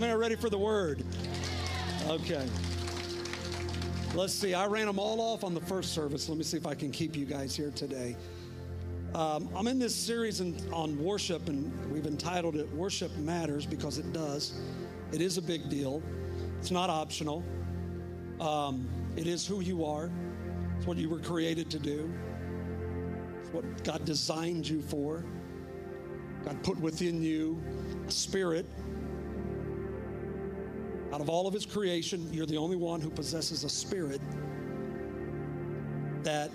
Many are ready for the word? Okay. Let's see. I ran them all off on the first service. Let me see if I can keep you guys here today. Um, I'm in this series in, on worship, and we've entitled it Worship Matters because it does. It is a big deal, it's not optional. Um, it is who you are, it's what you were created to do, it's what God designed you for. God put within you a spirit. Out of all of His creation, you're the only one who possesses a spirit that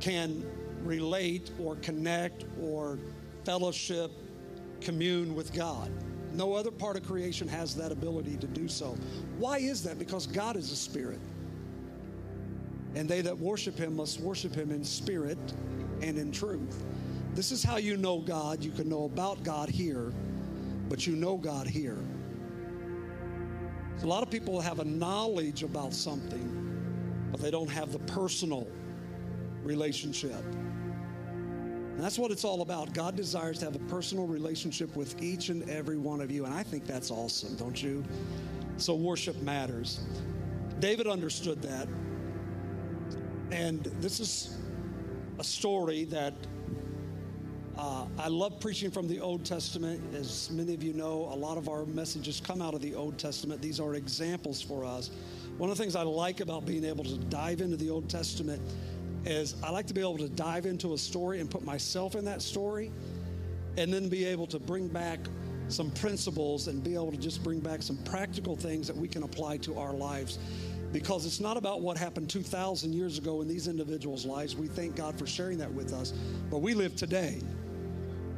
can relate or connect or fellowship, commune with God. No other part of creation has that ability to do so. Why is that? Because God is a spirit. And they that worship him must worship him in spirit and in truth. This is how you know God. You can know about God here, but you know God here. A lot of people have a knowledge about something, but they don't have the personal relationship. And that's what it's all about. God desires to have a personal relationship with each and every one of you. And I think that's awesome, don't you? So worship matters. David understood that. And this is a story that uh, I love preaching from the Old Testament. As many of you know, a lot of our messages come out of the Old Testament. These are examples for us. One of the things I like about being able to dive into the Old Testament is I like to be able to dive into a story and put myself in that story and then be able to bring back some principles and be able to just bring back some practical things that we can apply to our lives because it's not about what happened 2,000 years ago in these individuals' lives. We thank God for sharing that with us, but we live today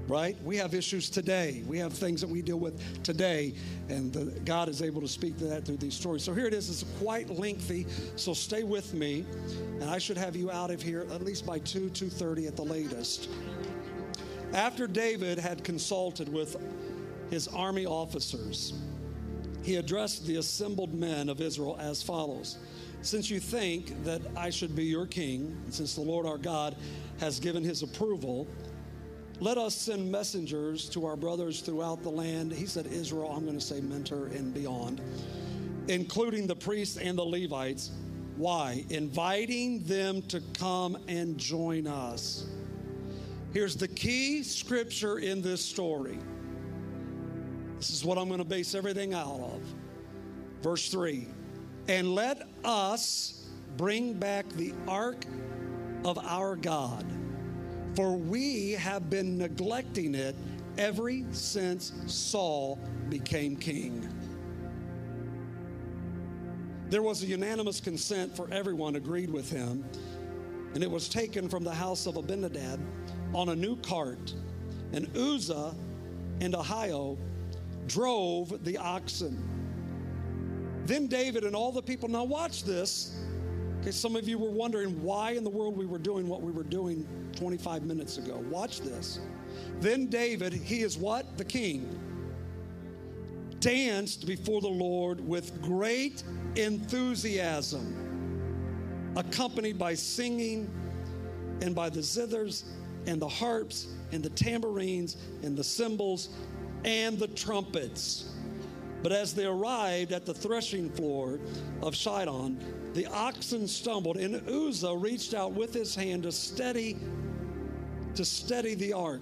right? We have issues today. We have things that we deal with today, and the, God is able to speak to that through these stories. So here it is. It's quite lengthy, so stay with me, and I should have you out of here at least by 2, 2.30 at the latest. After David had consulted with his army officers, he addressed the assembled men of Israel as follows. Since you think that I should be your king, since the Lord our God has given his approval, let us send messengers to our brothers throughout the land. He said, Israel, I'm going to say mentor and beyond, including the priests and the Levites. Why? Inviting them to come and join us. Here's the key scripture in this story. This is what I'm going to base everything out of. Verse 3 And let us bring back the ark of our God for we have been neglecting it ever since Saul became king. There was a unanimous consent for everyone agreed with him, and it was taken from the house of Abinadab on a new cart. And Uzzah and Ahio drove the oxen. Then David and all the people, now watch this. Okay, some of you were wondering why in the world we were doing what we were doing 25 minutes ago. Watch this. Then David, he is what? The king, danced before the Lord with great enthusiasm, accompanied by singing and by the zithers and the harps and the tambourines and the cymbals and the trumpets. But as they arrived at the threshing floor of Chidon, the oxen stumbled, and Uzzah reached out with his hand to steady to steady the ark.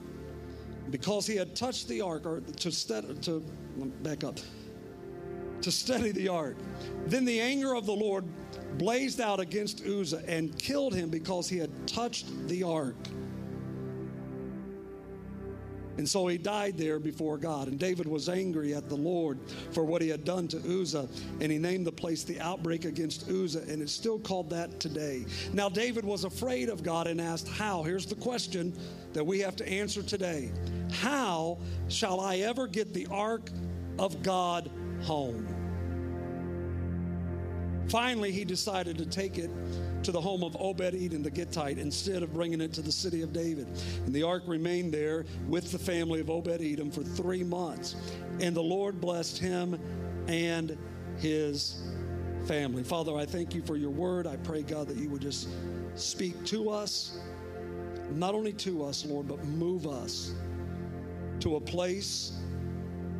Because he had touched the ark, or to steady, to back up, to steady the ark. Then the anger of the Lord blazed out against Uzzah and killed him because he had touched the ark. And so he died there before God. And David was angry at the Lord for what he had done to Uzzah. And he named the place the outbreak against Uzzah. And it's still called that today. Now, David was afraid of God and asked, How? Here's the question that we have to answer today How shall I ever get the ark of God home? Finally, he decided to take it to the home of Obed Edom the Gittite instead of bringing it to the city of David. And the ark remained there with the family of Obed Edom for three months. And the Lord blessed him and his family. Father, I thank you for your word. I pray, God, that you would just speak to us, not only to us, Lord, but move us to a place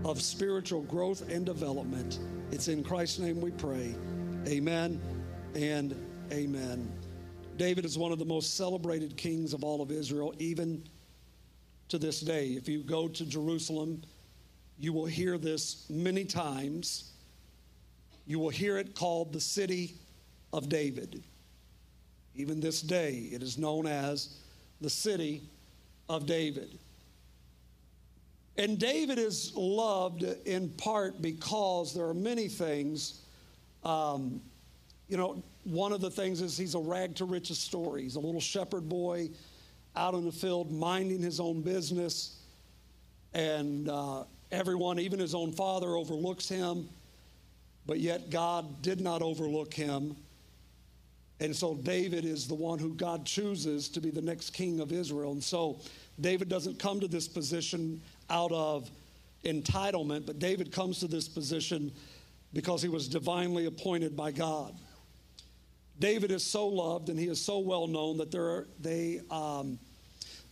of spiritual growth and development. It's in Christ's name we pray. Amen and amen. David is one of the most celebrated kings of all of Israel, even to this day. If you go to Jerusalem, you will hear this many times. You will hear it called the city of David. Even this day, it is known as the city of David. And David is loved in part because there are many things. Um, you know, one of the things is he's a rag to riches story. He's a little shepherd boy out in the field minding his own business, and uh, everyone, even his own father, overlooks him. But yet God did not overlook him. And so David is the one who God chooses to be the next king of Israel. And so David doesn't come to this position out of entitlement, but David comes to this position because he was divinely appointed by God. David is so loved and he is so well known that there are, they um,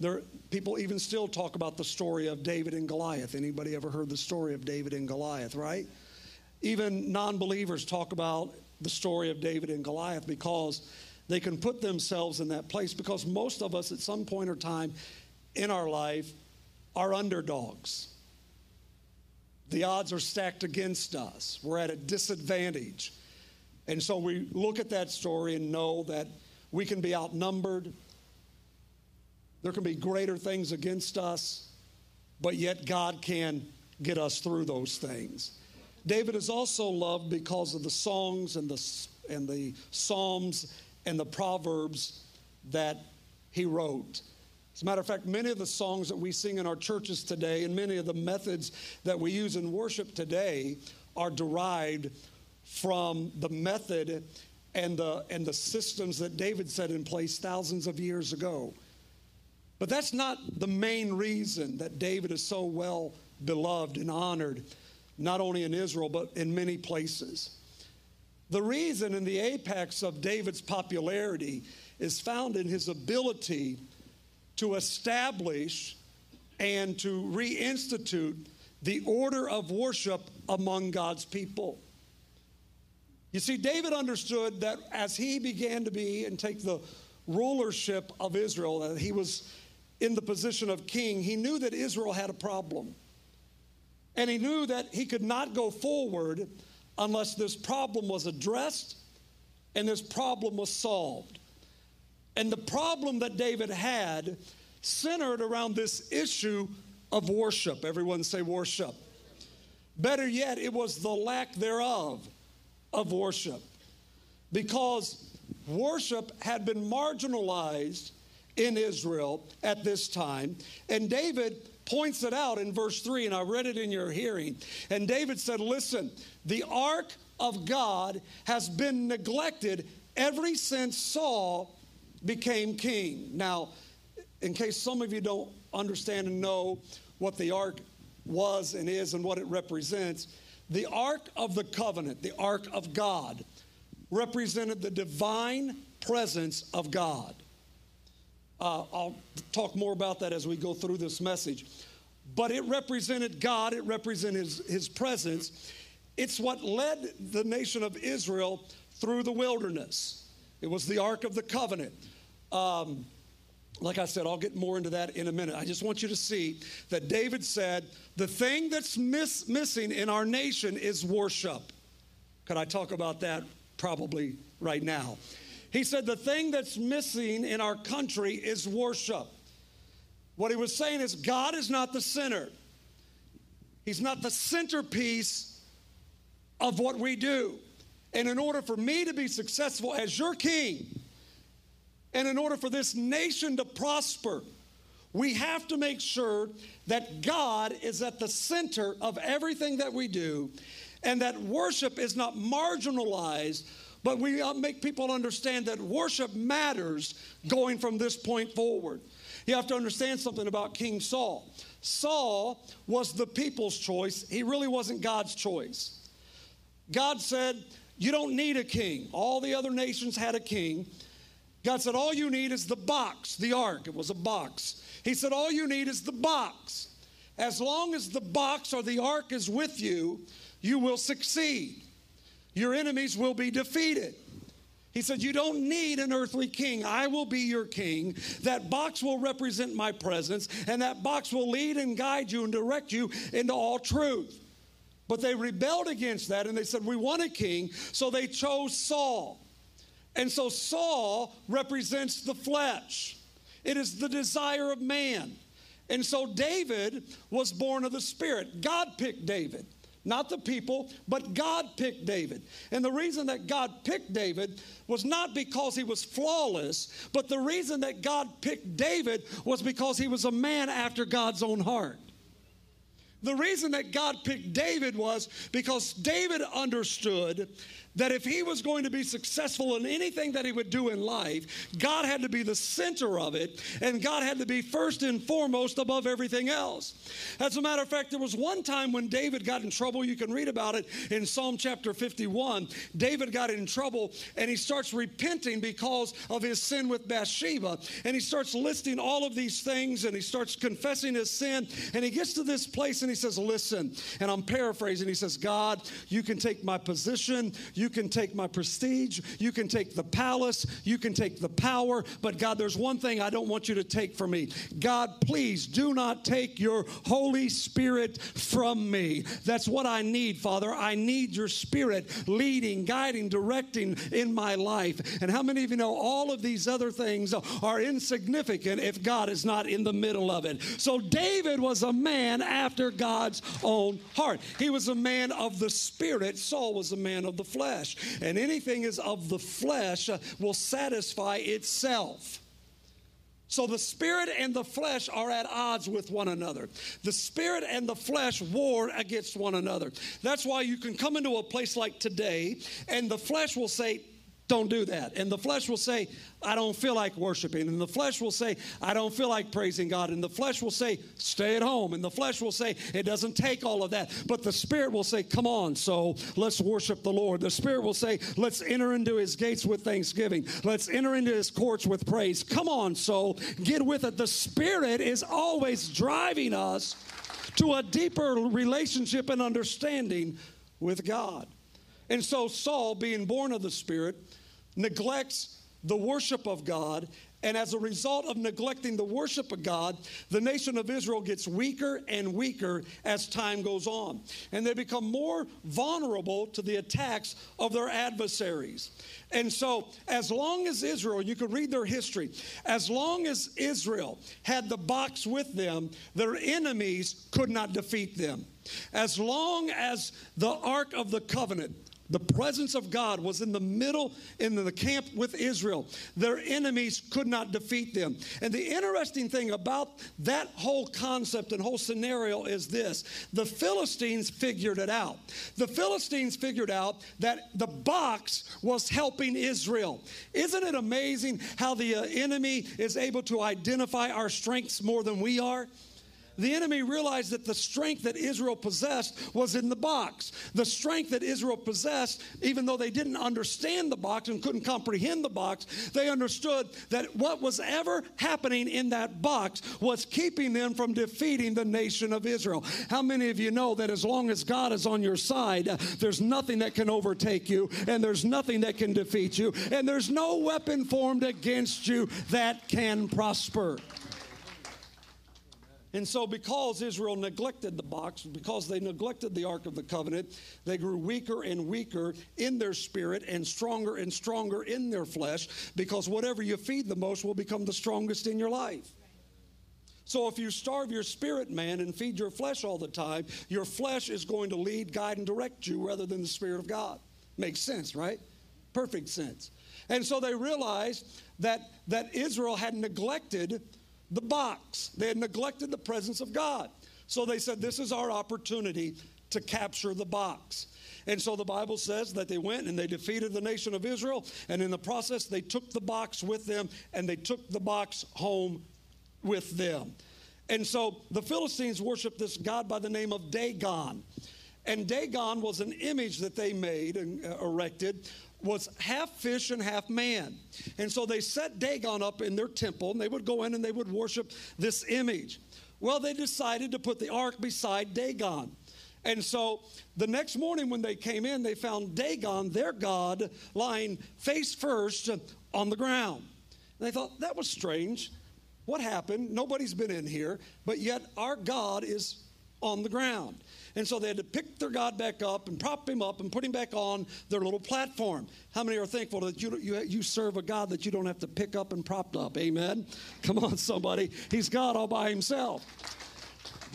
there people even still talk about the story of David and Goliath. Anybody ever heard the story of David and Goliath, right? Even non-believers talk about the story of David and Goliath because they can put themselves in that place because most of us at some point or time in our life are underdogs. The odds are stacked against us. We're at a disadvantage. And so we look at that story and know that we can be outnumbered. There can be greater things against us, but yet God can get us through those things. David is also loved because of the songs and the, and the psalms and the proverbs that he wrote. As a matter of fact, many of the songs that we sing in our churches today and many of the methods that we use in worship today are derived from the method and the, and the systems that David set in place thousands of years ago. But that's not the main reason that David is so well beloved and honored not only in Israel, but in many places. The reason and the apex of David's popularity is found in his ability to establish and to reinstitute the order of worship among God's people. You see, David understood that as he began to be and take the rulership of Israel, that he was in the position of king, he knew that Israel had a problem. And he knew that he could not go forward unless this problem was addressed and this problem was solved. And the problem that David had centered around this issue of worship. Everyone say worship. Better yet, it was the lack thereof of worship. Because worship had been marginalized in Israel at this time. And David points it out in verse 3, and I read it in your hearing. And David said, Listen, the ark of God has been neglected ever since Saul became king. Now, in case some of you don't understand and know what the ark was and is and what it represents, the ark of the covenant, the ark of God, represented the divine presence of God. Uh, I'll talk more about that as we go through this message. But it represented God, it represented his, his presence. It's what led the nation of Israel through the wilderness. It was the Ark of the Covenant. Um, like I said, I'll get more into that in a minute. I just want you to see that David said, The thing that's miss, missing in our nation is worship. Could I talk about that probably right now? He said, The thing that's missing in our country is worship. What he was saying is, God is not the center, He's not the centerpiece of what we do. And in order for me to be successful as your king, and in order for this nation to prosper, we have to make sure that God is at the center of everything that we do and that worship is not marginalized but we make people understand that worship matters going from this point forward. You have to understand something about King Saul. Saul was the people's choice, he really wasn't God's choice. God said, You don't need a king. All the other nations had a king. God said, All you need is the box, the ark. It was a box. He said, All you need is the box. as long as the box or the ark is with you, you will succeed. Your enemies will be defeated. He said, You don't need an earthly king. I will be your king. That box will represent my presence, and that box will lead and guide you and direct you into all truth. But they rebelled against that and they said, We want a king. So they chose Saul. And so Saul represents the flesh, it is the desire of man. And so David was born of the Spirit. God picked David. Not the people, but God picked David. And the reason that God picked David was not because he was flawless, but the reason that God picked David was because he was a man after God's own heart. The reason that God picked David was because David understood that if he was going to be successful in anything that he would do in life, God had to be the center of it, and God had to be first and foremost above everything else. As a matter of fact, there was one time when David got in trouble. You can read about it in Psalm chapter 51. David got in trouble, and he starts repenting because of his sin with Bathsheba, and he starts listing all of these things, and he starts confessing his sin, and he gets to this place, and he says, "Listen," and I'm paraphrasing. He says, "God, you can take my position, you you can take my prestige. You can take the palace. You can take the power. But God, there's one thing I don't want you to take from me. God, please do not take your Holy Spirit from me. That's what I need, Father. I need your Spirit leading, guiding, directing in my life. And how many of you know all of these other things are insignificant if God is not in the middle of it? So David was a man after God's own heart. He was a man of the Spirit. Saul was a man of the flesh flesh. And anything is of the flesh will satisfy itself. So the spirit and the flesh are at odds with one another. The spirit and the flesh war against one another. That's why you can come into a place like today and the flesh will say, don't do that. And the flesh will say, I don't feel like worshiping. And the flesh will say, I don't feel like praising God. And the flesh will say, stay at home. And the flesh will say, it doesn't take all of that. But the spirit will say, come on, so let's worship the Lord. The spirit will say, let's enter into his gates with thanksgiving. Let's enter into his courts with praise. Come on, so get with it. The spirit is always driving us to a deeper relationship and understanding with God. And so Saul, being born of the Spirit, neglects the worship of God. And as a result of neglecting the worship of God, the nation of Israel gets weaker and weaker as time goes on. And they become more vulnerable to the attacks of their adversaries. And so, as long as Israel, you can read their history, as long as Israel had the box with them, their enemies could not defeat them. As long as the Ark of the Covenant, the presence of God was in the middle, in the camp with Israel. Their enemies could not defeat them. And the interesting thing about that whole concept and whole scenario is this the Philistines figured it out. The Philistines figured out that the box was helping Israel. Isn't it amazing how the uh, enemy is able to identify our strengths more than we are? The enemy realized that the strength that Israel possessed was in the box. The strength that Israel possessed, even though they didn't understand the box and couldn't comprehend the box, they understood that what was ever happening in that box was keeping them from defeating the nation of Israel. How many of you know that as long as God is on your side, there's nothing that can overtake you, and there's nothing that can defeat you, and there's no weapon formed against you that can prosper? And so, because Israel neglected the box, because they neglected the Ark of the Covenant, they grew weaker and weaker in their spirit and stronger and stronger in their flesh, because whatever you feed the most will become the strongest in your life. So, if you starve your spirit, man, and feed your flesh all the time, your flesh is going to lead, guide, and direct you rather than the Spirit of God. Makes sense, right? Perfect sense. And so they realized that, that Israel had neglected the box. They had neglected the presence of God. So they said, This is our opportunity to capture the box. And so the Bible says that they went and they defeated the nation of Israel. And in the process, they took the box with them and they took the box home with them. And so the Philistines worshiped this God by the name of Dagon. And Dagon was an image that they made and uh, erected was half fish and half man. And so they set Dagon up in their temple and they would go in and they would worship this image. Well, they decided to put the ark beside Dagon. And so the next morning when they came in, they found Dagon, their God, lying face first on the ground. And they thought, that was strange. What happened? Nobody's been in here, but yet our God is on the ground. And so they had to pick their God back up and prop him up and put him back on their little platform. How many are thankful that you, you, you serve a God that you don't have to pick up and prop up? Amen. Come on, somebody. He's God all by himself.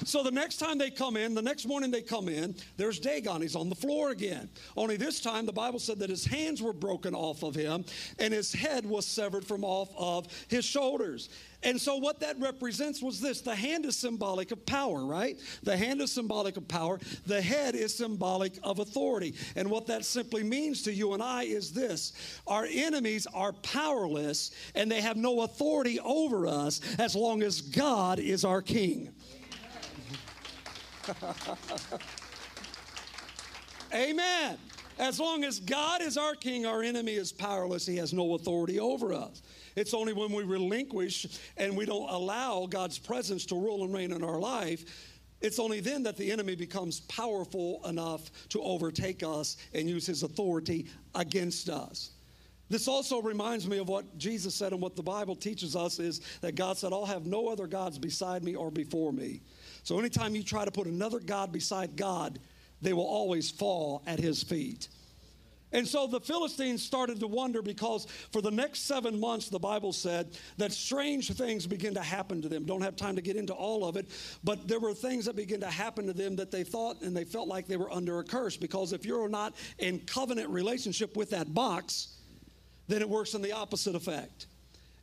So the next time they come in, the next morning they come in, there's Dagon. He's on the floor again. Only this time the Bible said that his hands were broken off of him and his head was severed from off of his shoulders. And so what that represents was this the hand is symbolic of power, right? The hand is symbolic of power. The head is symbolic of authority. And what that simply means to you and I is this our enemies are powerless and they have no authority over us as long as God is our king. Amen. As long as God is our king, our enemy is powerless. He has no authority over us. It's only when we relinquish and we don't allow God's presence to rule and reign in our life. It's only then that the enemy becomes powerful enough to overtake us and use his authority against us. This also reminds me of what Jesus said and what the Bible teaches us is that God said, I'll have no other gods beside me or before me. So anytime you try to put another God beside God, they will always fall at his feet. And so the Philistines started to wonder because for the next seven months, the Bible said that strange things begin to happen to them. Don't have time to get into all of it, but there were things that began to happen to them that they thought and they felt like they were under a curse because if you're not in covenant relationship with that box, then it works in the opposite effect.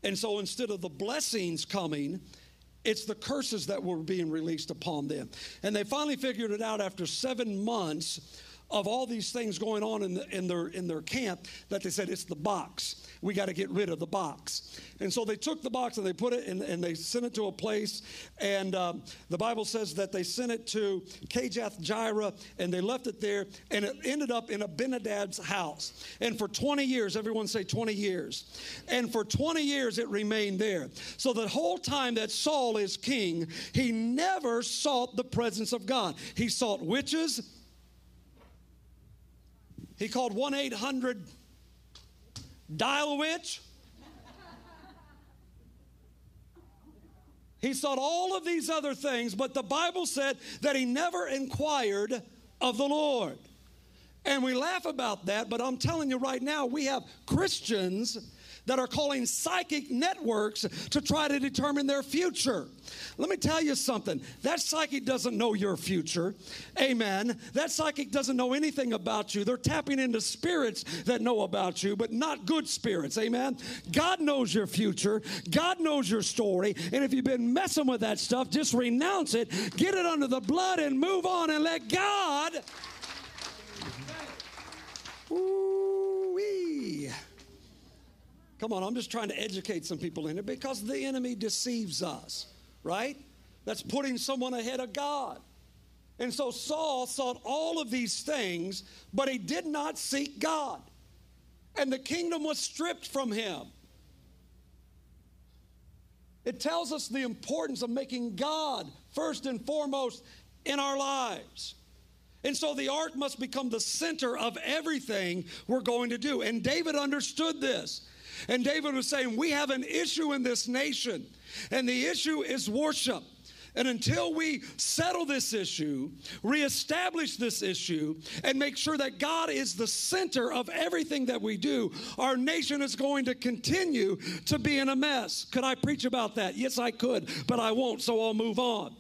And so instead of the blessings coming, it's the curses that were being released upon them. And they finally figured it out after seven months of all these things going on in, the, in, their, in their camp that they said, it's the box. We got to get rid of the box. And so they took the box and they put it in, and they sent it to a place. And um, the Bible says that they sent it to Kirjath Jearim and they left it there. And it ended up in Abinadab's house. And for 20 years, everyone say 20 years. And for 20 years, it remained there. So the whole time that Saul is king, he never sought the presence of God. He sought witches he called 1 800 Dial Witch. He sought all of these other things, but the Bible said that he never inquired of the Lord. And we laugh about that, but I'm telling you right now, we have Christians that are calling psychic networks to try to determine their future. Let me tell you something. That psychic doesn't know your future. Amen. That psychic doesn't know anything about you. They're tapping into spirits that know about you, but not good spirits. Amen. God knows your future. God knows your story. And if you've been messing with that stuff, just renounce it, get it under the blood, and move on and let God. Ooh-wee. Come on, I'm just trying to educate some people in it because the enemy deceives us, right? That's putting someone ahead of God. And so Saul sought all of these things, but he did not seek God. And the kingdom was stripped from him. It tells us the importance of making God first and foremost in our lives. And so the ark must become the center of everything we're going to do. And David understood this. And David was saying, We have an issue in this nation, and the issue is worship. And until we settle this issue, reestablish this issue, and make sure that God is the center of everything that we do, our nation is going to continue to be in a mess. Could I preach about that? Yes, I could, but I won't, so I'll move on.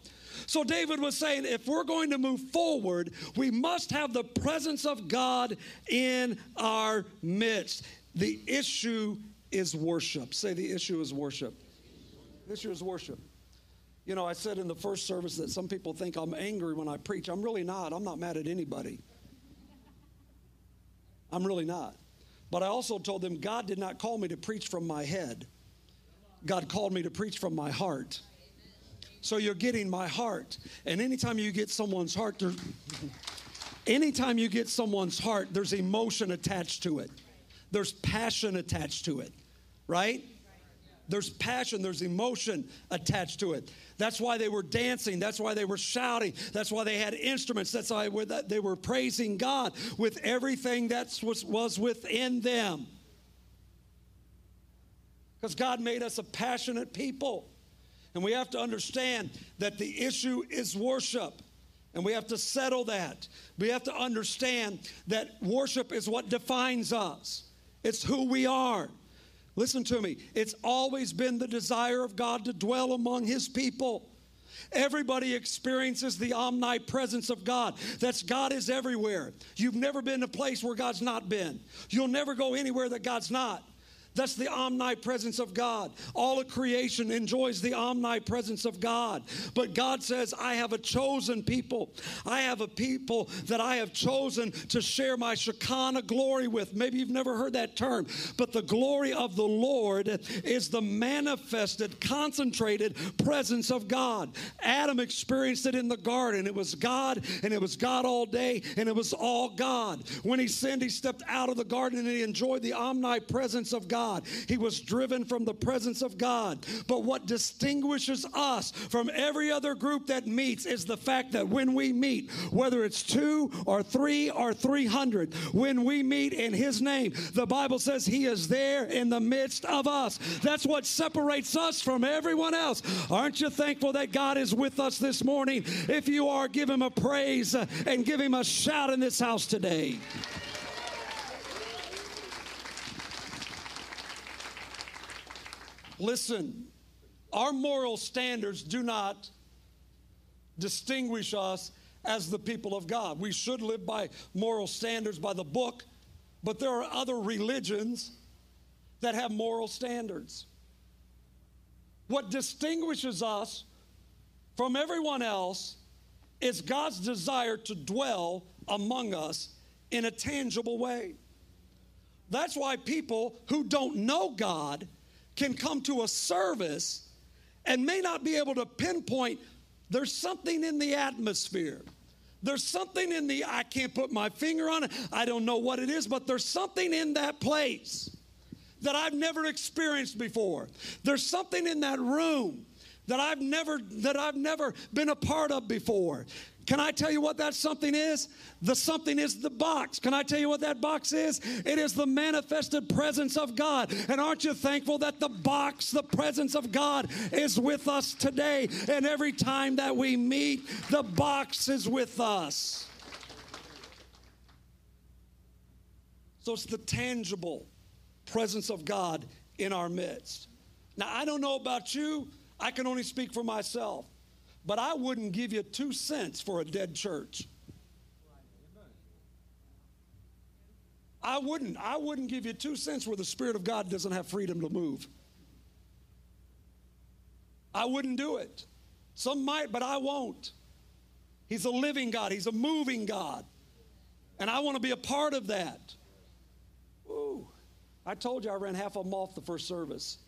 So David was saying, if we're going to move forward, we must have the presence of God in our midst. The issue is worship. Say the issue is worship. The issue is worship. You know, I said in the first service that some people think I'm angry when I preach. I'm really not. I'm not mad at anybody. I'm really not. But I also told them God did not call me to preach from my head, God called me to preach from my heart. So you're getting my heart. And anytime you get someone's heart, anytime you get someone's heart, there's emotion attached to it, there's passion attached to it right? There's passion, there's emotion attached to it. That's why they were dancing. That's why they were shouting. That's why they had instruments. That's why they were praising God with everything that was, within them. Because God made us a passionate people. And we have to understand that the issue is worship. And we have to settle that. We have to understand that worship is what defines us, it's who we are. Listen to me. It's always been the desire of God to dwell among His people. Everybody experiences the omnipresence of God. That's God is everywhere. You've never been to a place where God's not been. You'll never go anywhere that God's not. That's the omnipresence of God. All of creation enjoys the omnipresence of God. But God says, I have a chosen people. I have a people that I have chosen to share my Shekinah glory with. Maybe you've never heard that term, but the glory of the Lord is the manifested, concentrated presence of God. Adam experienced it in the garden. It was God, and it was God all day, and it was all God. When he sinned, he stepped out of the garden and he enjoyed the omnipresence of God. God. He was driven from the presence of God. But what distinguishes us from every other group that meets is the fact that when we meet, whether it's two or three or 300, when we meet in His name, the Bible says He is there in the midst of us. That's what separates us from everyone else. Aren't you thankful that God is with us this morning? If you are, give Him a praise and give Him a shout in this house today. Listen, our moral standards do not distinguish us as the people of God. We should live by moral standards by the book, but there are other religions that have moral standards. What distinguishes us from everyone else is God's desire to dwell among us in a tangible way. That's why people who don't know God can come to a service and may not be able to pinpoint there's something in the atmosphere. There's something in the, I can't put my finger on it. I don't know what it is, but there's something in that place that I've never experienced before. There's something in that room that I've never that I've never been a part of before. Can I tell you what that something is? The something is the box. Can I tell you what that box is? It is the manifested presence of God. And aren't you thankful that the box, the presence of God, is with us today? And every time that we meet, the box is with us. So it's the tangible presence of God in our midst. Now, I don't know about you, I can only speak for myself. But I wouldn't give you two cents for a dead church. I wouldn't. I wouldn't give you two cents where the Spirit of God doesn't have freedom to move. I wouldn't do it. Some might, but I won't. He's a living God, He's a moving God. And I want to be a part of that. Ooh, I told you I ran half of them off the first service.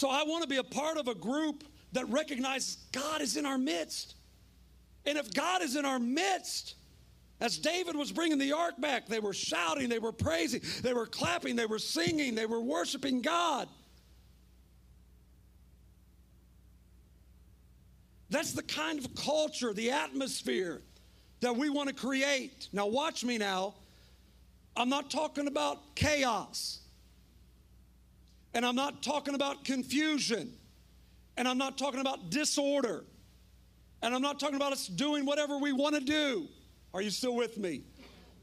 So I want to be a part of a group that recognizes God is in our midst. And if God is in our midst, as David was bringing the ark back, they were shouting, they were praising, they were clapping, they were singing, they were worshiping God. That's the kind of culture, the atmosphere that we want to create. Now, watch me now. I'm not talking about chaos. And I'm not talking about confusion. And I'm not talking about disorder. And I'm not talking about us doing whatever we want to do. Are you still with me?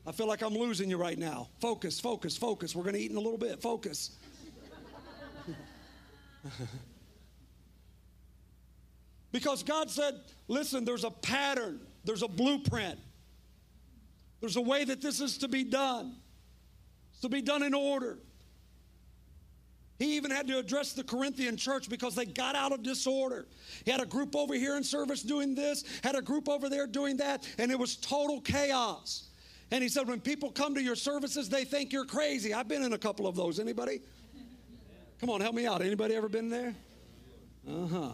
I feel like I'm losing you right now. Focus, focus, focus. We're going to eat in a little bit. Focus. because God said, listen, there's a pattern, there's a blueprint, there's a way that this is to be done. It's to be done in order. He even had to address the Corinthian church because they got out of disorder. He had a group over here in service doing this, had a group over there doing that, and it was total chaos. And he said, when people come to your services, they think you're crazy. I've been in a couple of those. Anybody? Come on, help me out. Anybody ever been there? Uh-huh.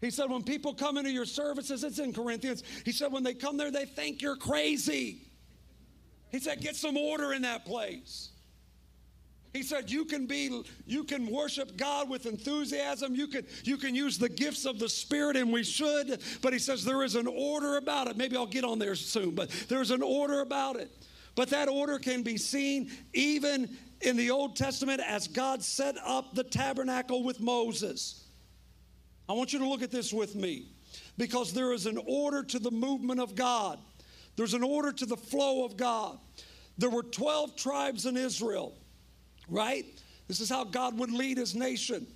He said, when people come into your services, it's in Corinthians. He said, when they come there, they think you're crazy. He said, get some order in that place. He said you can be you can worship God with enthusiasm. You can you can use the gifts of the Spirit, and we should. But he says there is an order about it. Maybe I'll get on there soon, but there's an order about it. But that order can be seen even in the Old Testament as God set up the tabernacle with Moses. I want you to look at this with me because there is an order to the movement of God, there's an order to the flow of God. There were 12 tribes in Israel, right? This is how God would lead his nation.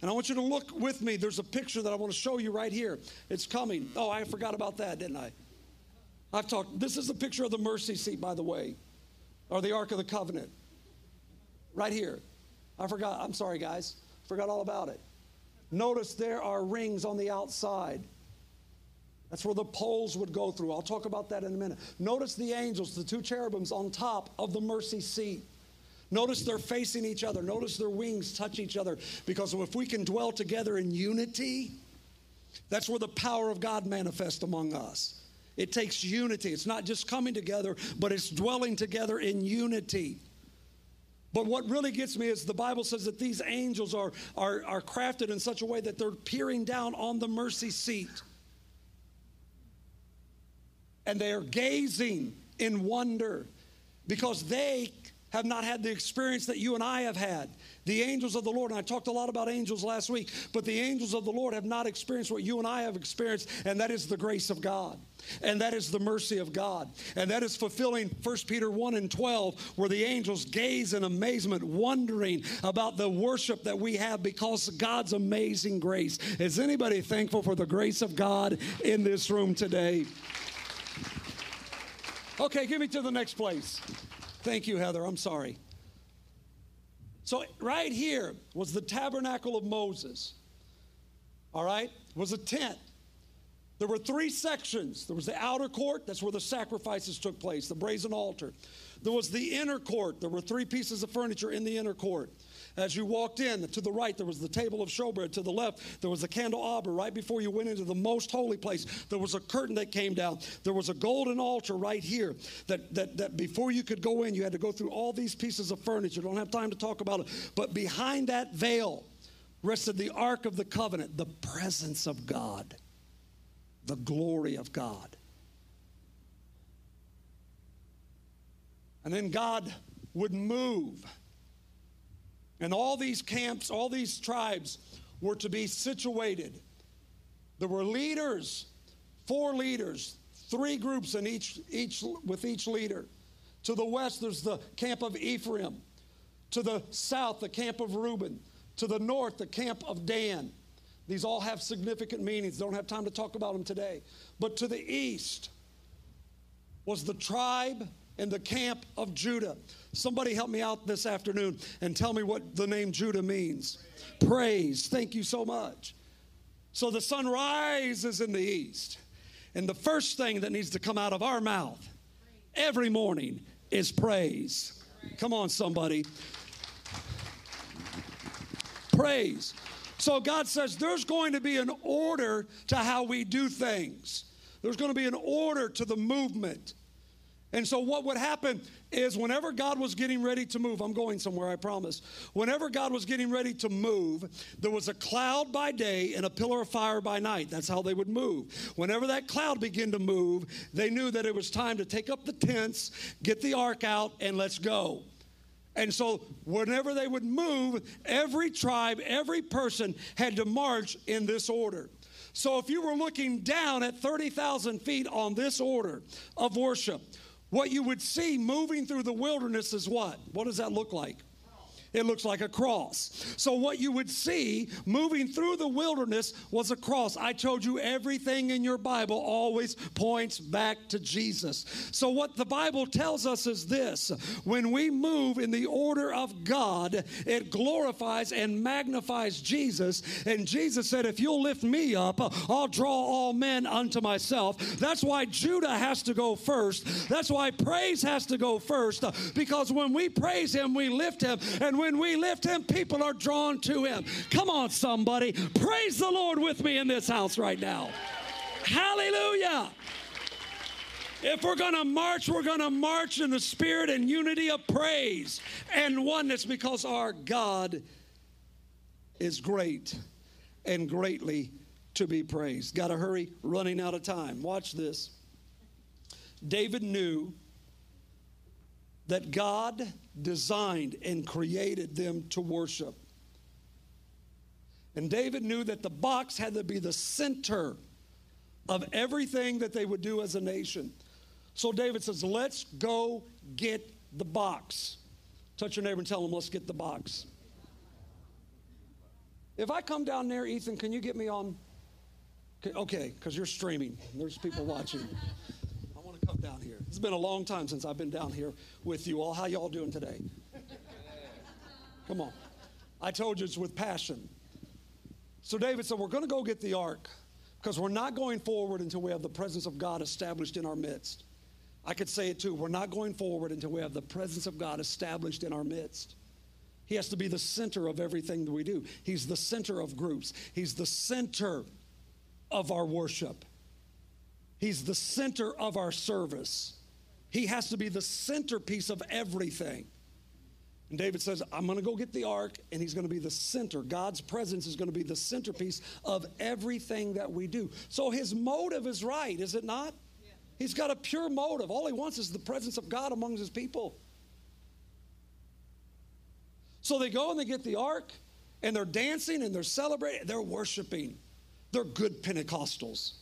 And I want you to look with me. There's a picture that I want to show you right here. It's coming. Oh, I forgot about that, didn't I? I've talked. This is a picture of the mercy seat, by the way, or the Ark of the Covenant. Right here. I forgot. I'm sorry, guys. Forgot all about it. Notice there are rings on the outside. That's where the poles would go through. I'll talk about that in a minute. Notice the angels, the two cherubims on top of the mercy seat. Notice they're facing each other. Notice their wings touch each other. Because if we can dwell together in unity, that's where the power of God manifests among us. It takes unity. It's not just coming together, but it's dwelling together in unity. But what really gets me is the Bible says that these angels are, are, are crafted in such a way that they're peering down on the mercy seat. And they are gazing in wonder because they have not had the experience that you and I have had. The angels of the Lord, and I talked a lot about angels last week, but the angels of the Lord have not experienced what you and I have experienced, and that is the grace of God. And that is the mercy of God. And that is fulfilling 1 Peter 1 and 12, where the angels gaze in amazement, wondering about the worship that we have because of God's amazing grace. Is anybody thankful for the grace of God in this room today? Okay, give me to the next place. Thank you, Heather. I'm sorry. So, right here was the tabernacle of Moses. All right? It was a tent. There were three sections. There was the outer court, that's where the sacrifices took place, the brazen altar. There was the inner court. There were three pieces of furniture in the inner court. As you walked in, to the right, there was the table of showbread. To the left, there was the candelabra. Right before you went into the most holy place, there was a curtain that came down. There was a golden altar right here that, that, that before you could go in, you had to go through all these pieces of furniture. Don't have time to talk about it. But behind that veil rested the Ark of the Covenant, the presence of God, the glory of God. And then God would move and all these camps, all these tribes were to be situated. There were leaders, four leaders, three groups in each, each with each leader. To the west, there's the camp of Ephraim. To the south, the camp of Reuben. To the north, the camp of Dan. These all have significant meanings. Don't have time to talk about them today. But to the east was the tribe and the camp of Judah. Somebody help me out this afternoon and tell me what the name Judah means. Praise. Praise. Thank you so much. So the sun rises in the east. And the first thing that needs to come out of our mouth every morning is praise. Come on, somebody. Praise. So God says there's going to be an order to how we do things, there's going to be an order to the movement. And so, what would happen is whenever God was getting ready to move, I'm going somewhere, I promise. Whenever God was getting ready to move, there was a cloud by day and a pillar of fire by night. That's how they would move. Whenever that cloud began to move, they knew that it was time to take up the tents, get the ark out, and let's go. And so, whenever they would move, every tribe, every person had to march in this order. So, if you were looking down at 30,000 feet on this order of worship, what you would see moving through the wilderness is what? What does that look like? It looks like a cross. So, what you would see moving through the wilderness was a cross. I told you everything in your Bible always points back to Jesus. So, what the Bible tells us is this when we move in the order of God, it glorifies and magnifies Jesus. And Jesus said, If you'll lift me up, I'll draw all men unto myself. That's why Judah has to go first. That's why praise has to go first. Because when we praise Him, we lift Him. And when we lift him, people are drawn to him. Come on, somebody. Praise the Lord with me in this house right now. Hallelujah. If we're going to march, we're going to march in the spirit and unity of praise and oneness because our God is great and greatly to be praised. Got to hurry, running out of time. Watch this. David knew that God designed and created them to worship. And David knew that the box had to be the center of everything that they would do as a nation. So David says, Let's go get the box. Touch your neighbor and tell him, Let's get the box. If I come down there, Ethan, can you get me on? Okay, because you're streaming. There's people watching. Come down here. It's been a long time since I've been down here with you all. How y'all doing today? Come on. I told you it's with passion. So David said, We're going to go get the ark because we're not going forward until we have the presence of God established in our midst. I could say it too. We're not going forward until we have the presence of God established in our midst. He has to be the center of everything that we do. He's the center of groups. He's the center of our worship. He's the center of our service. He has to be the centerpiece of everything. And David says, I'm going to go get the ark, and he's going to be the center. God's presence is going to be the centerpiece of everything that we do. So his motive is right, is it not? Yeah. He's got a pure motive. All he wants is the presence of God among his people. So they go and they get the ark, and they're dancing and they're celebrating, they're worshiping. They're good Pentecostals.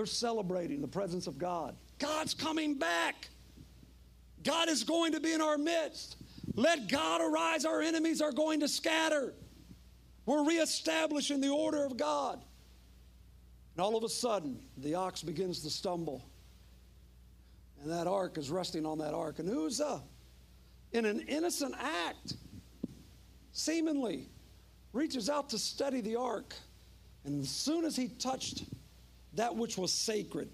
They're celebrating the presence of God. God's coming back. God is going to be in our midst. Let God arise, our enemies are going to scatter. We're reestablishing the order of God. And all of a sudden, the ox begins to stumble. And that ark is resting on that ark. And Uzzah, in an innocent act, seemingly reaches out to steady the ark. And as soon as he touched that which was sacred,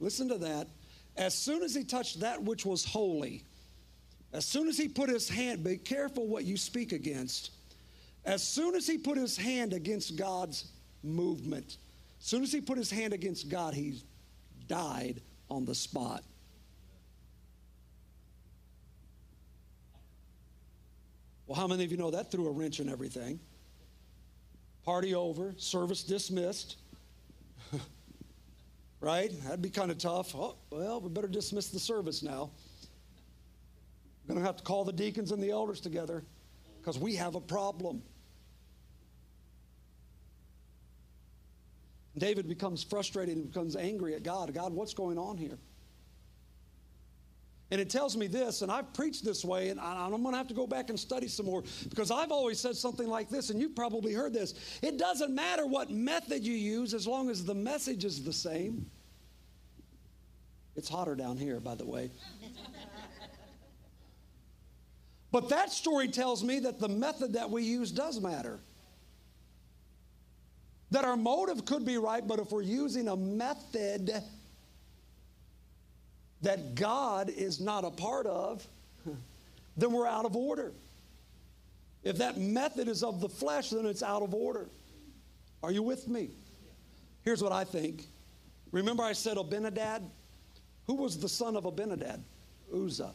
listen to that, as soon as he touched that which was holy, as soon as he put his hand, be careful what you speak against. As soon as he put his hand against God's movement, as soon as he put his hand against God, he died on the spot. Well, how many of you know that threw a wrench in everything? Party over, service dismissed. Right? That'd be kind of tough. Oh, well, we better dismiss the service now. We're going to have to call the deacons and the elders together because we have a problem. David becomes frustrated and becomes angry at God. God, what's going on here? And it tells me this, and I've preached this way, and I'm going to have to go back and study some more because I've always said something like this, and you've probably heard this. It doesn't matter what method you use as long as the message is the same. It's hotter down here, by the way. but that story tells me that the method that we use does matter. That our motive could be right, but if we're using a method that God is not a part of, then we're out of order. If that method is of the flesh, then it's out of order. Are you with me? Here's what I think. Remember, I said Abinadab? Who was the son of Abinadab? Uzzah.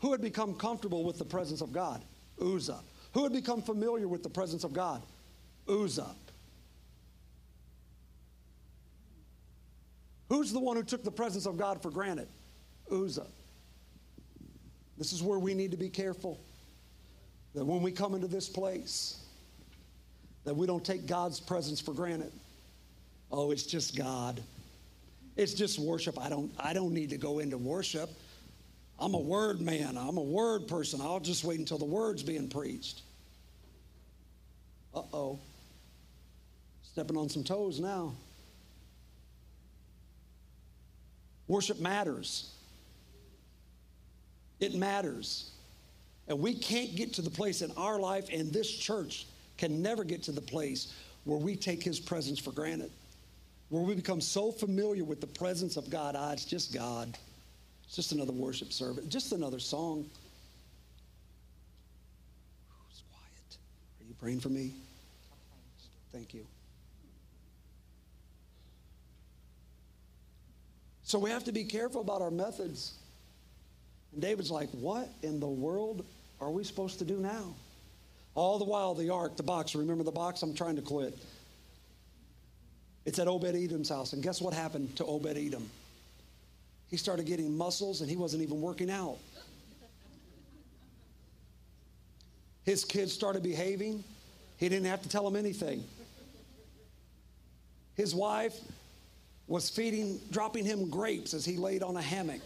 Who had become comfortable with the presence of God? Uzzah. Who had become familiar with the presence of God? Uzzah. Who's the one who took the presence of God for granted? Uzzah. This is where we need to be careful that when we come into this place, that we don't take God's presence for granted. Oh, it's just God. It's just worship. I don't I don't need to go into worship. I'm a word man. I'm a word person. I'll just wait until the word's being preached. Uh-oh. Stepping on some toes now. Worship matters. It matters. And we can't get to the place in our life, and this church can never get to the place where we take his presence for granted, where we become so familiar with the presence of God. Ah, it's just God. It's just another worship service, just another song. Who's quiet. Are you praying for me? Thank you. So we have to be careful about our methods. And David's like, What in the world are we supposed to do now? All the while, the ark, the box, remember the box? I'm trying to quit. It's at Obed Edom's house. And guess what happened to Obed Edom? He started getting muscles and he wasn't even working out. His kids started behaving. He didn't have to tell them anything. His wife was feeding, dropping him grapes as he laid on a hammock.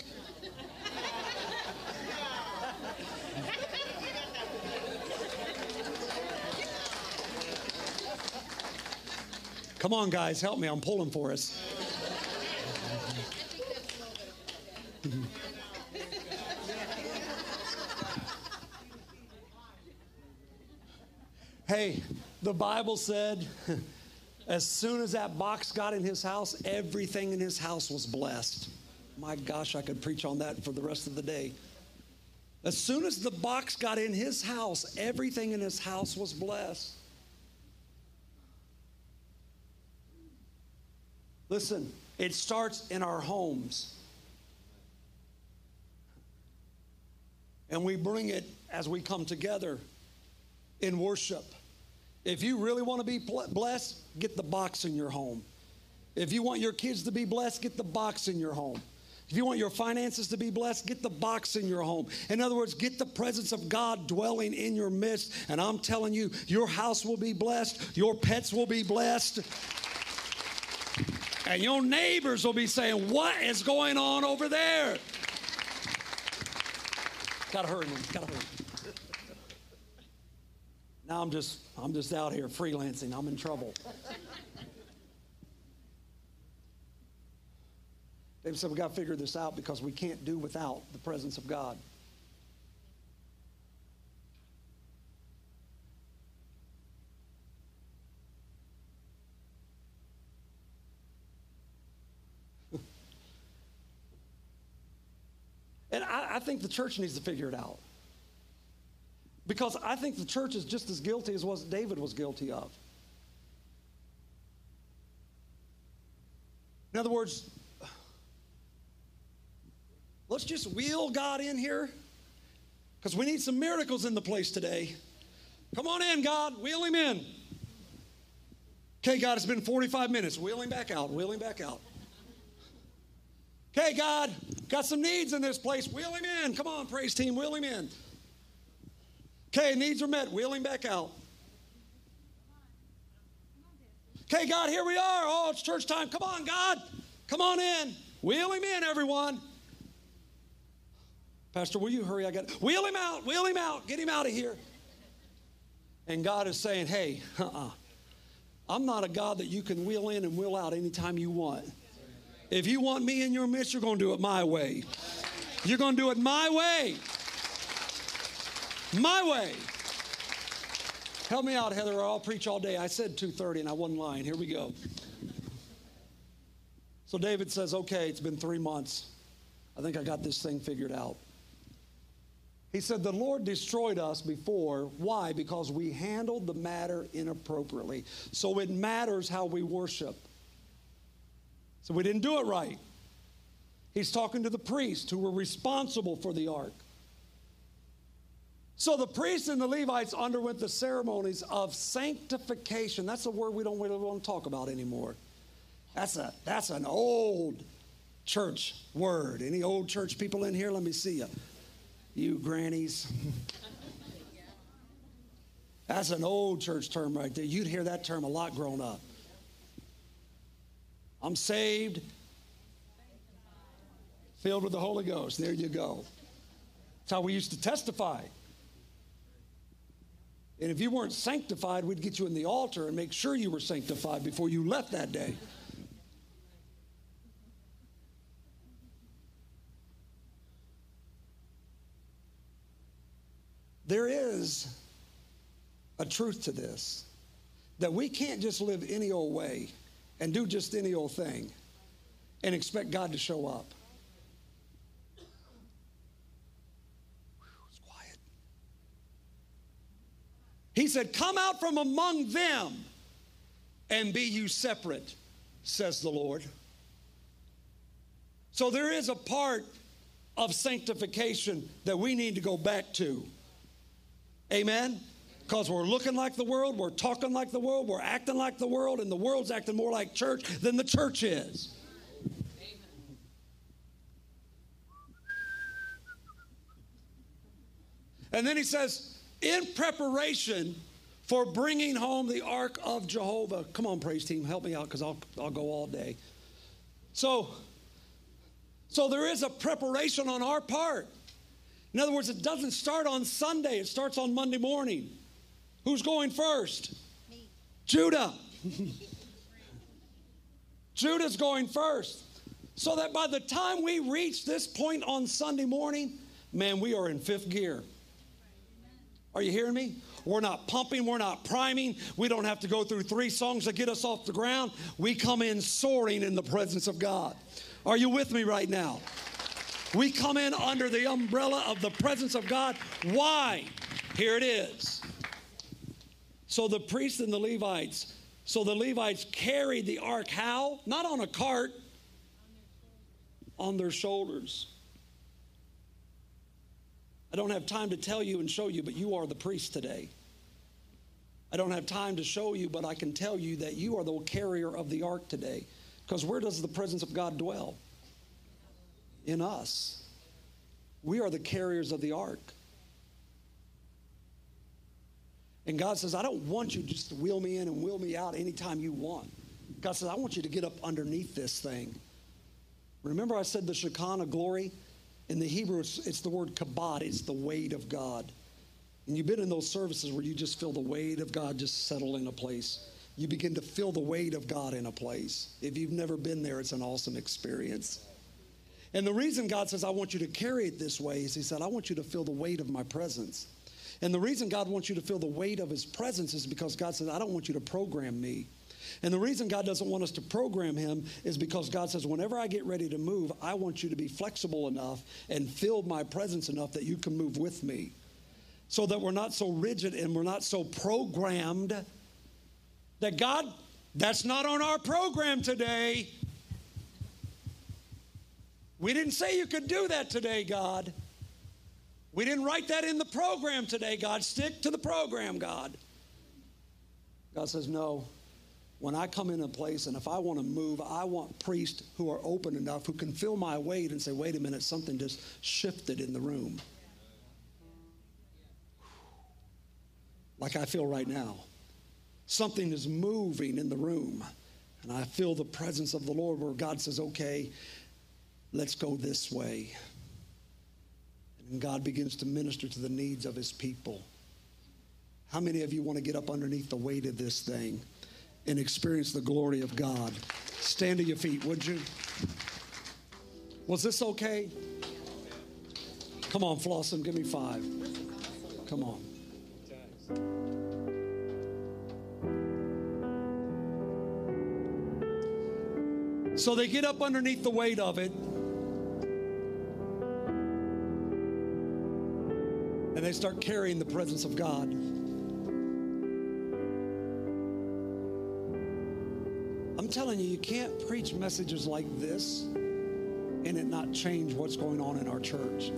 Come on, guys, help me. I'm pulling for us. hey, the Bible said as soon as that box got in his house, everything in his house was blessed. My gosh, I could preach on that for the rest of the day. As soon as the box got in his house, everything in his house was blessed. Listen, it starts in our homes. And we bring it as we come together in worship. If you really want to be blessed, get the box in your home. If you want your kids to be blessed, get the box in your home. If you want your finances to be blessed, get the box in your home. In other words, get the presence of God dwelling in your midst. And I'm telling you, your house will be blessed, your pets will be blessed. And your neighbors will be saying, What is going on over there? Gotta hurry, man. Gotta hurry. Now I'm just I'm just out here freelancing. I'm in trouble. David said we got to figure this out because we can't do without the presence of God. And I, I think the church needs to figure it out. Because I think the church is just as guilty as what David was guilty of. In other words, let's just wheel God in here because we need some miracles in the place today. Come on in, God, wheel him in. Okay, God, it's been 45 minutes. Wheel him back out, wheel him back out. Okay, God, got some needs in this place. Wheel him in. Come on, praise team, wheel him in. Okay, needs are met. Wheel him back out. Okay, God, here we are. Oh, it's church time. Come on, God. Come on in. Wheel him in, everyone. Pastor, will you hurry? I got wheel him out, wheel him out, get him out of here. And God is saying, hey, uh-uh. I'm not a God that you can wheel in and wheel out anytime you want. If you want me in your midst, you're going to do it my way. You're going to do it my way. My way. Help me out, Heather, or I'll preach all day. I said 2.30 and I wasn't lying. Here we go. So David says, okay, it's been three months. I think I got this thing figured out. He said, The Lord destroyed us before. Why? Because we handled the matter inappropriately. So it matters how we worship. So we didn't do it right. He's talking to the priests who were responsible for the ark. So the priests and the Levites underwent the ceremonies of sanctification. That's a word we don't really want to talk about anymore. That's a that's an old church word. Any old church people in here? Let me see you. You grannies. That's an old church term right there. You'd hear that term a lot growing up. I'm saved, filled with the Holy Ghost. There you go. That's how we used to testify. And if you weren't sanctified, we'd get you in the altar and make sure you were sanctified before you left that day. There is a truth to this that we can't just live any old way and do just any old thing and expect God to show up. He said, Come out from among them and be you separate, says the Lord. So there is a part of sanctification that we need to go back to. Amen? Because we're looking like the world, we're talking like the world, we're acting like the world, and the world's acting more like church than the church is. And then he says, in preparation for bringing home the ark of Jehovah. Come on, praise team, help me out because I'll, I'll go all day. So, so there is a preparation on our part. In other words, it doesn't start on Sunday, it starts on Monday morning. Who's going first? Me. Judah. Judah's going first. So that by the time we reach this point on Sunday morning, man, we are in fifth gear. Are you hearing me? We're not pumping, we're not priming. We don't have to go through three songs to get us off the ground. We come in soaring in the presence of God. Are you with me right now? We come in under the umbrella of the presence of God. Why? Here it is. So the priests and the Levites, so the Levites carried the ark how? Not on a cart, on their shoulders. I don't have time to tell you and show you, but you are the priest today. I don't have time to show you, but I can tell you that you are the carrier of the ark today. Because where does the presence of God dwell? In us. We are the carriers of the ark. And God says, I don't want you just to wheel me in and wheel me out anytime you want. God says, I want you to get up underneath this thing. Remember, I said the Shekinah glory? In the Hebrew, it's, it's the word kabod, it's the weight of God. And you've been in those services where you just feel the weight of God just settle in a place. You begin to feel the weight of God in a place. If you've never been there, it's an awesome experience. And the reason God says, I want you to carry it this way is He said, I want you to feel the weight of my presence. And the reason God wants you to feel the weight of His presence is because God says, I don't want you to program me. And the reason God doesn't want us to program him is because God says, whenever I get ready to move, I want you to be flexible enough and feel my presence enough that you can move with me. So that we're not so rigid and we're not so programmed that God, that's not on our program today. We didn't say you could do that today, God. We didn't write that in the program today, God. Stick to the program, God. God says, no, when I come in a place and if I want to move, I want priests who are open enough who can feel my weight and say, wait a minute, something just shifted in the room. Like I feel right now. Something is moving in the room. And I feel the presence of the Lord where God says, okay, let's go this way. And God begins to minister to the needs of his people. How many of you want to get up underneath the weight of this thing? and experience the glory of God. Stand to your feet, would you? Was this okay? Come on, Flossom, give me five. Come on. So they get up underneath the weight of it. They start carrying the presence of God. I'm telling you, you can't preach messages like this and it not change what's going on in our church.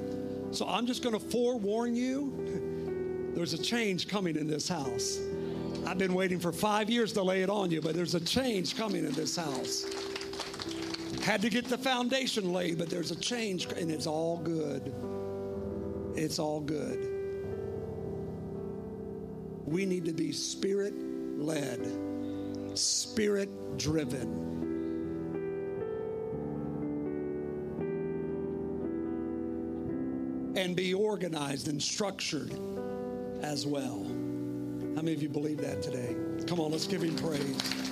So I'm just going to forewarn you there's a change coming in this house. I've been waiting for five years to lay it on you, but there's a change coming in this house. Had to get the foundation laid, but there's a change, and it's all good. It's all good. We need to be spirit led spirit driven. And be organized and structured as well. How many of you believe that today? Come on, let's give him praise.